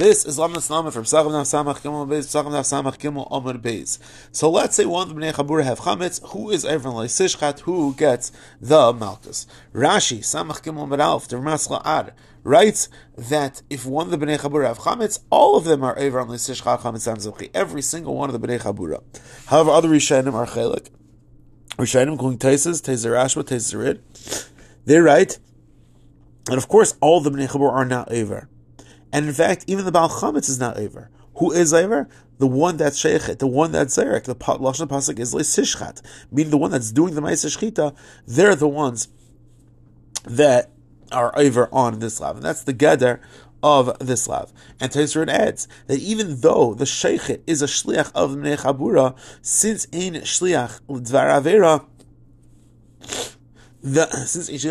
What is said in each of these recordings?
This is Lamnas Nama from Sachem Naf Samach Gimel Beis, Sachem Samach Gimel Omer Beis. So let's say one of the Bnei Chabura have Chametz, who is Evron Leisishchat, who gets the Malkus. Rashi, Samach Gimel Meralf, the Ramasla Ad, writes that if one of the Bnei Chabura have Chametz, all of them are Evron Leisishchat Chametz Amzavchi, every single one of the Bnei Chabura. However, other Rishonim are Chelik. Rishonim, including Taises, Taizer Ashba, Taizer they write, and of course all the Bnei Chabura are not Ever. And in fact, even the Baal Chametz is not Aver. Who is Aver? The one that's Sheikhet, the one that's Zarek. The Lashon Pasuk is Sishchat, meaning the one that's doing the Ma'aseh Shechita. They're the ones that are Aver on this lav. And that's the Geder of this lav. And Taisrid adds that even though the Sheikhet is a Shliach of Bnei Chabura, since in Shliach Dvar Avera, the, since he's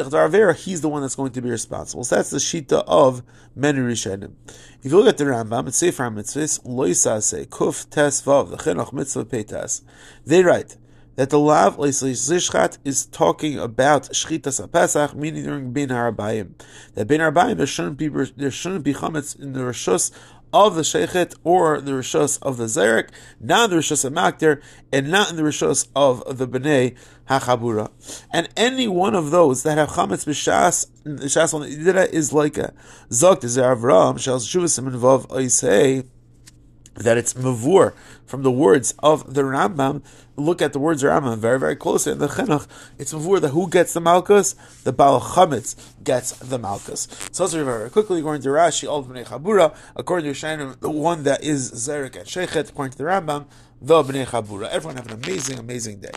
the one that's going to be responsible. So that's the shita of many Rishonim. If you look at the Rambam, it's Sefer HaMitzvahs, Loisase, Kuf Tes Vav, the Chinuch Mitzvah Peitas. They write that the Lav Zishchat is talking about Shchitas Pesach, meaning during Bein Harabayim. That Bein Harabayim, there shouldn't be, there shouldn't be chametz in the Rishus of the Sheikhet or the Rishos of the Zarek, not the Rishos of Maktir, and not in the Rishos of the Bnei HaChabura. And any one of those that have Chametz B'Shas, Shas on the is like a Zok Dezer Avram, Shal Shuvasim Vav Oisei, that it's mavur from the words of the Rambam. Look at the words of Rambam very, very closely in the Chinuch. It's mavur that who gets the Malkus? The Baal Chametz gets the Malkus. So very, very quickly, according to Rashi, all Bnei Chabura, according to Shainim, the one that is Zarek and Sheikhet, according to the Rambam, the Bnei Chabura. Everyone have an amazing, amazing day.